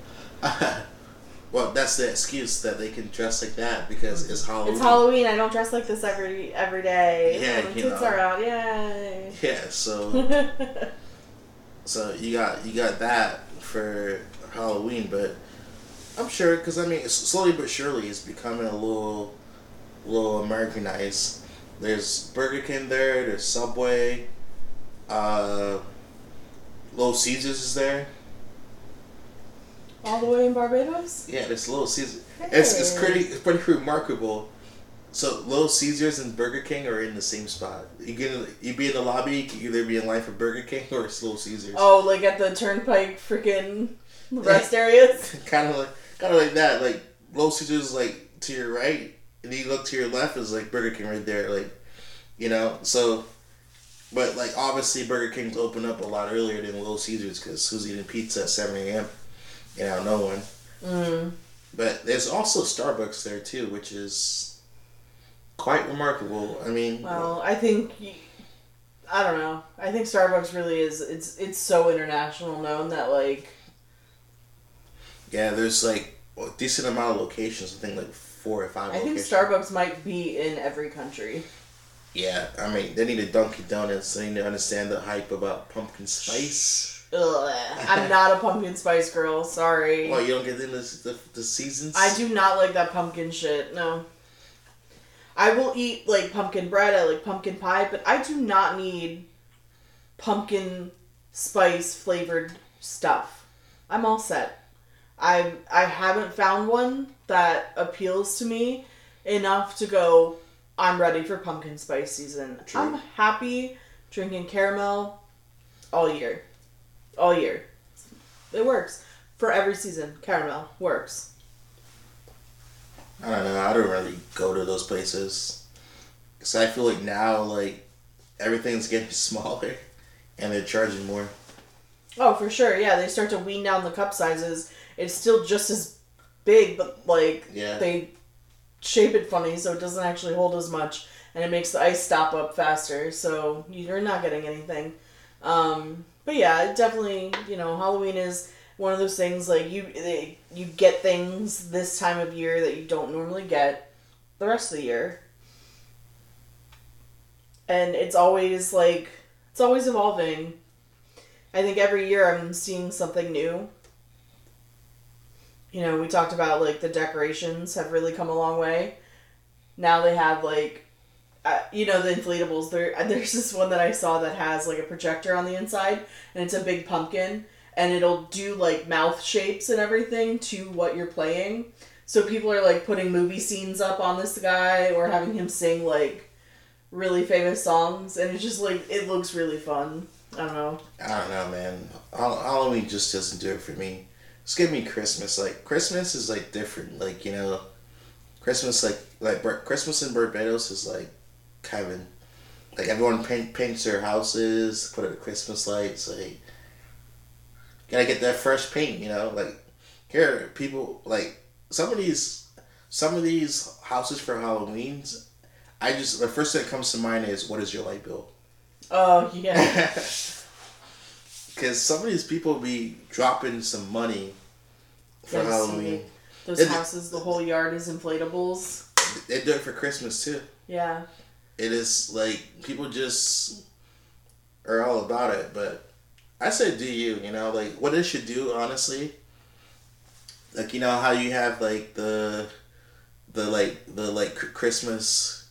well, that's the excuse that they can dress like that because it's Halloween. It's Halloween. I don't dress like this every every day. Yeah, Oh, you tits know. are out. Yay. Yeah, so so you got you got that for Halloween, but I'm sure because I mean it's slowly but surely it's becoming a little little Americanized. There's Burger King there. There's Subway. Uh, Little Caesars is there. All the way in Barbados. Yeah, there's Little Caesars. It's it's pretty it's pretty remarkable. So Little Caesars and Burger King are in the same spot. You get in, you be in the lobby, you can either be in line for Burger King or it's Little Caesars. Oh, like at the turnpike freaking rest areas. kind of like kind of like that. Like Little Caesars is like to your right, and then you look to your left is like Burger King right there. Like you know, so. But like obviously Burger King's open up a lot earlier than Little Caesars because who's eating pizza at seven a.m. You know, no one. Mm. But there's also Starbucks there too, which is quite remarkable. I mean, Well, I think I don't know. I think Starbucks really is. It's it's so international known that like yeah, there's like a decent amount of locations. I think like four or five. I think. Starbucks might be in every country. Yeah, I mean, they need a Dunkin' Donuts. They need to understand the hype about pumpkin spice. Ugh, I'm not a pumpkin spice girl. Sorry. Well, you don't get into the, the seasons. I do not like that pumpkin shit. No. I will eat like pumpkin bread. I like pumpkin pie, but I do not need pumpkin spice flavored stuff. I'm all set. I I haven't found one that appeals to me enough to go. I'm ready for pumpkin spice season. True. I'm happy drinking caramel all year, all year. It works for every season. Caramel works. I don't know. I don't really go to those places. because I feel like now like everything's getting smaller, and they're charging more. Oh, for sure. Yeah, they start to wean down the cup sizes. It's still just as big, but like Yeah. they shape it funny so it doesn't actually hold as much, and it makes the ice stop up faster. So you're not getting anything. Um, but yeah, definitely, you know, Halloween is one of those things like you they, you get things this time of year that you don't normally get the rest of the year. And it's always like it's always evolving. I think every year I'm seeing something new. You know, we talked about like the decorations have really come a long way. Now they have like, you know, the inflatables. There, there's this one that I saw that has like a projector on the inside, and it's a big pumpkin, and it'll do like mouth shapes and everything to what you're playing. So people are like putting movie scenes up on this guy or having him sing like really famous songs, and it's just like it looks really fun. I don't know. I don't know, man. Halloween just doesn't do it for me. Just give me Christmas. Like Christmas is like different. Like you know, Christmas like like Christmas in Barbados is like heaven. Like everyone paint, paints their houses, put up Christmas lights. Like gotta get that fresh paint. You know, like here people like some of these some of these houses for Halloween's. I just the first thing that comes to mind is what is your light bill? Oh yeah. Because some of these people be dropping some money for Halloween. Those It- houses, the whole yard is inflatables. They do it for Christmas too. Yeah. It is like people just are all about it. But I say, do you? You know, like what they should do, honestly. Like you know how you have like the, the like the like Christmas.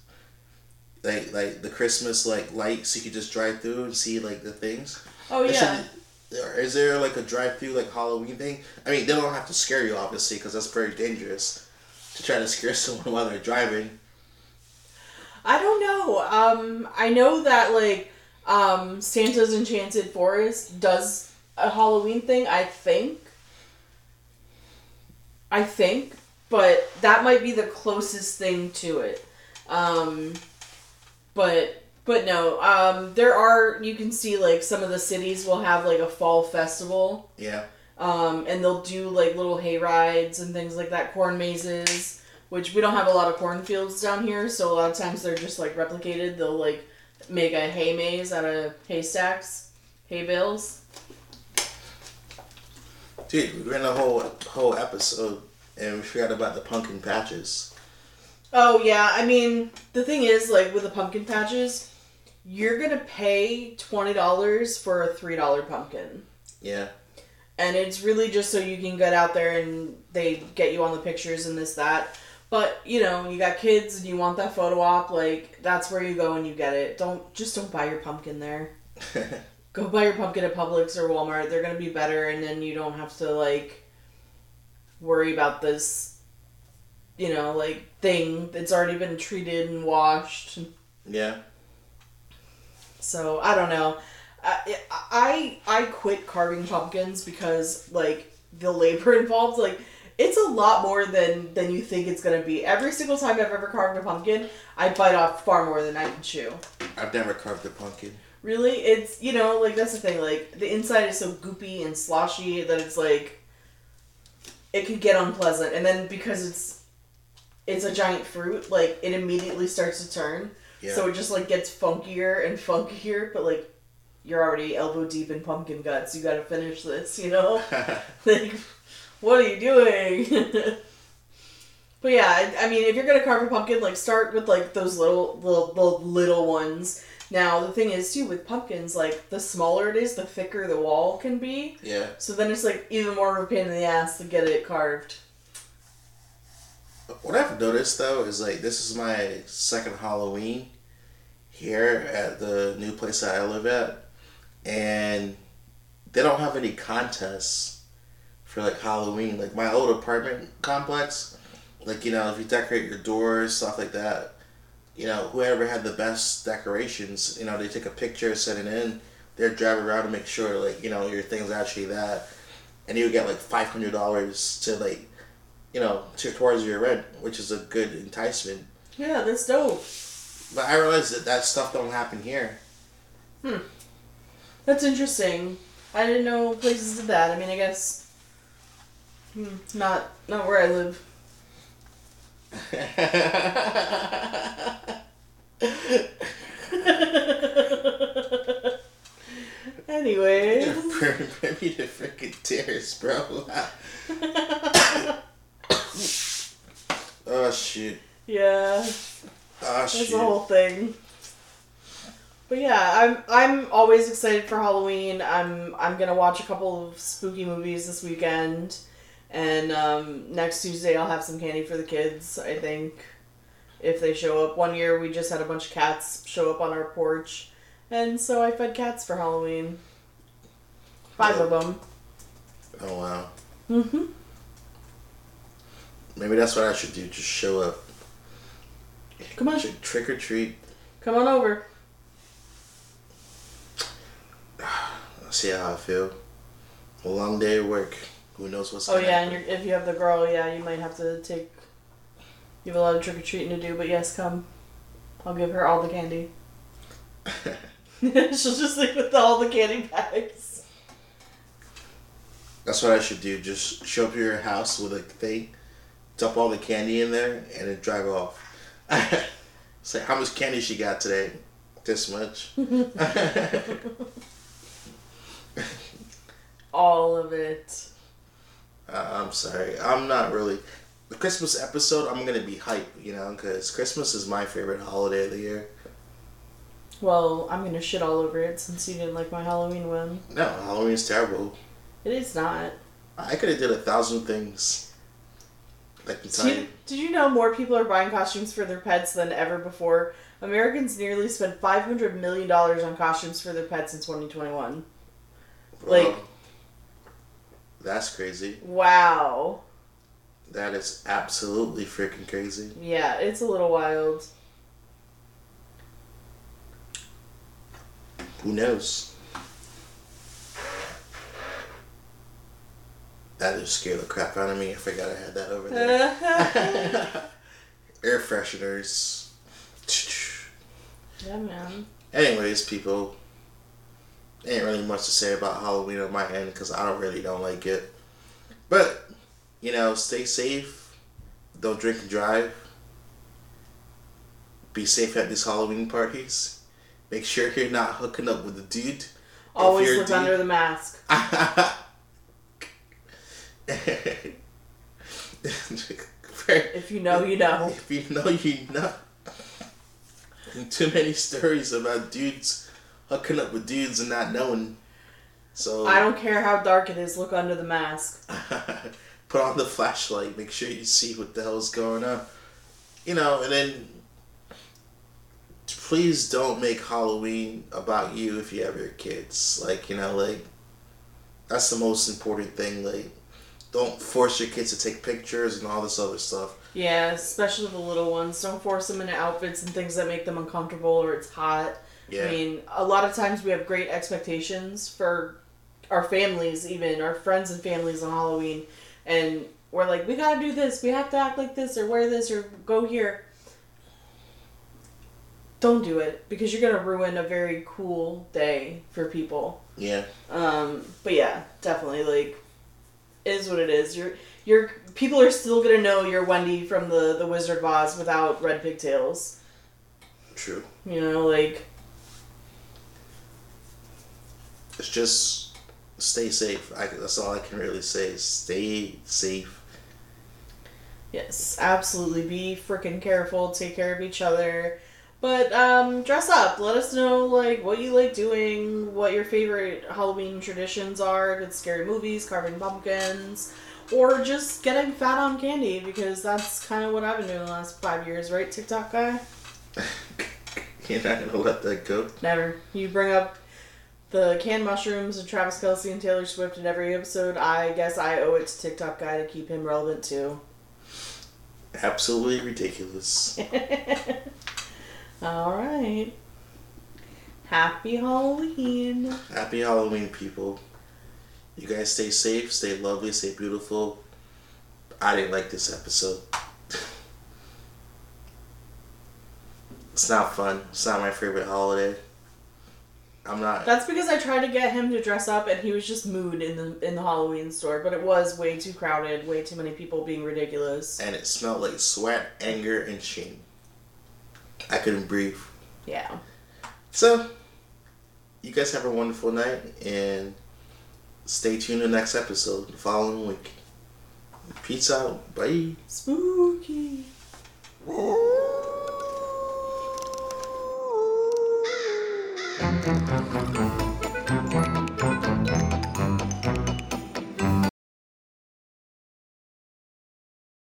Like like the Christmas like lights you could just drive through and see like the things. Oh yeah. Is there like a drive-through like Halloween thing? I mean, they don't have to scare you obviously because that's very dangerous to try to scare someone while they're driving. I don't know. Um, I know that like um, Santa's Enchanted Forest does a Halloween thing. I think. I think, but that might be the closest thing to it. Um, but but no. Um, there are you can see like some of the cities will have like a fall festival. Yeah, Um, and they'll do like little hay rides and things like that, corn mazes, which we don't have a lot of cornfields down here, so a lot of times they're just like replicated. They'll like make a hay maze out of haystacks, hay bales. dude, we ran a whole whole episode and we forgot about the pumpkin patches. Oh yeah, I mean the thing is like with the pumpkin patches, you're gonna pay twenty dollars for a three dollar pumpkin. Yeah, and it's really just so you can get out there and they get you on the pictures and this that but you know you got kids and you want that photo op like that's where you go and you get it don't just don't buy your pumpkin there go buy your pumpkin at publix or walmart they're gonna be better and then you don't have to like worry about this you know like thing that's already been treated and washed yeah. so I don't know. I, I I quit carving pumpkins because like the labor involved like it's a lot more than than you think it's gonna be. Every single time I've ever carved a pumpkin, I bite off far more than I can chew. I've never carved a pumpkin. Really, it's you know like that's the thing. Like the inside is so goopy and sloshy that it's like it could get unpleasant, and then because it's it's a giant fruit, like it immediately starts to turn. Yeah. So it just like gets funkier and funkier, but like you're already elbow deep in pumpkin guts. You gotta finish this, you know? like, what are you doing? but yeah, I, I mean, if you're gonna carve a pumpkin, like start with like those little little little, little ones. Now the thing is too with pumpkins, like the smaller it is, the thicker the wall can be. yeah. So then it's like even more of a pain in the ass to get it carved. What I've noticed though is like this is my second Halloween here at the new place that I live at, and they don't have any contests for like Halloween. Like my old apartment complex, like you know if you decorate your doors stuff like that, you know whoever had the best decorations, you know they take a picture, send it in. They're driving around to make sure like you know your thing's actually that, and you get like five hundred dollars to like you know, to, towards your rent, which is a good enticement. Yeah, that's dope. But I realized that that stuff don't happen here. Hmm. That's interesting. I didn't know places did that. I mean, I guess hmm, not not where I live. anyway, me to freaking tears, bro. oh shit. yeah, Oh that's shit. the whole thing. But yeah, I'm I'm always excited for Halloween. I'm I'm gonna watch a couple of spooky movies this weekend, and um, next Tuesday I'll have some candy for the kids. I think if they show up. One year we just had a bunch of cats show up on our porch, and so I fed cats for Halloween. Five of them. Oh wow. Mm-hmm. Maybe that's what I should do. Just show up. Come on, Trick, trick or treat. come on over. See how I feel. A long day of work. Who knows what's Oh yeah, and happen. you're, if you have the girl, yeah, you might have to take. You have a lot of trick or treating to do, but yes, come. I'll give her all the candy. She'll just leave with all the candy bags. That's what I should do. Just show up at your house with a thing, dump all the candy in there, and then drive off. Say how much candy she got today? This much. All of it. Uh, I'm sorry. I'm not really. The Christmas episode, I'm gonna be hype, you know, because Christmas is my favorite holiday of the year. Well, I'm gonna shit all over it since you didn't like my Halloween one. No, Halloween's terrible. It is not. I could have did a thousand things. Like the Did time. you, did you know more people are buying costumes for their pets than ever before? Americans nearly spent $500 million on costumes for their pets in 2021. like-. That's crazy. Wow. That is absolutely freaking crazy. Yeah, it's a little wild. Who knows? That just scared the crap out of me. I forgot I had that over there. Air fresheners. yeah, man. Anyways, people, ain't really much to say about Halloween on my end because I don't really don't like it. But you know, stay safe. Don't drink and drive. Be safe at these Halloween parties. Make sure you're not hooking up with a dude. Always look deep- under the mask. If you know, you know. If you know, you know. Too many stories about dudes hooking up with dudes and not knowing. So I don't care how dark it is, look under the mask. put on the flashlight. Make sure you see what the hell's going on. You know, and then please don't make Halloween about you if you have your kids. Like you know, like that's the most important thing. Like don't force your kids to take pictures and all this other stuff. Yeah, especially the little ones. Don't force them into outfits and things that make them uncomfortable or it's hot. Yeah. I mean, a lot of times we have great expectations for our families, even our friends and families on Halloween, and we're like, we gotta do this, we have to act like this, or wear this, or go here. Don't do it because you're gonna ruin a very cool day for people. yeah. Um, but yeah, definitely like is what it is. You're you're people are still gonna know you're Wendy from the the Wizard of Oz without red pigtails. True. You know, like It's just stay safe. I, that's all I can really say. Stay safe. yes, absolutely. Be freaking careful. Take care of each other. But um, dress up. Let us know like what you like doing, what your favorite Halloween traditions are. If it's scary movies, carving pumpkins, or just getting fat on candy because that's kind of what I've been doing the last five years, right? TikTok guy. You're not gonna let that go. Never. You bring up the canned mushrooms and Travis Kelce and Taylor Swift in every episode. I guess I owe it to TikTok guy to keep him relevant too. Absolutely ridiculous. All right. Happy Halloween. Happy Halloween, people. You guys stay safe, stay lovely, stay beautiful. I didn't like this episode. It's not fun. It's not my favorite holiday. I'm not. That's because I tried to get him to dress up, and he was just mood in the in the Halloween store. But it was way too crowded, way too many people being ridiculous. And it smelled like sweat, anger, and shame. I couldn't breathe. Yeah. So, you guys have a wonderful night, and stay tuned to the next episode the following week. Peace out. Bye. Spooky.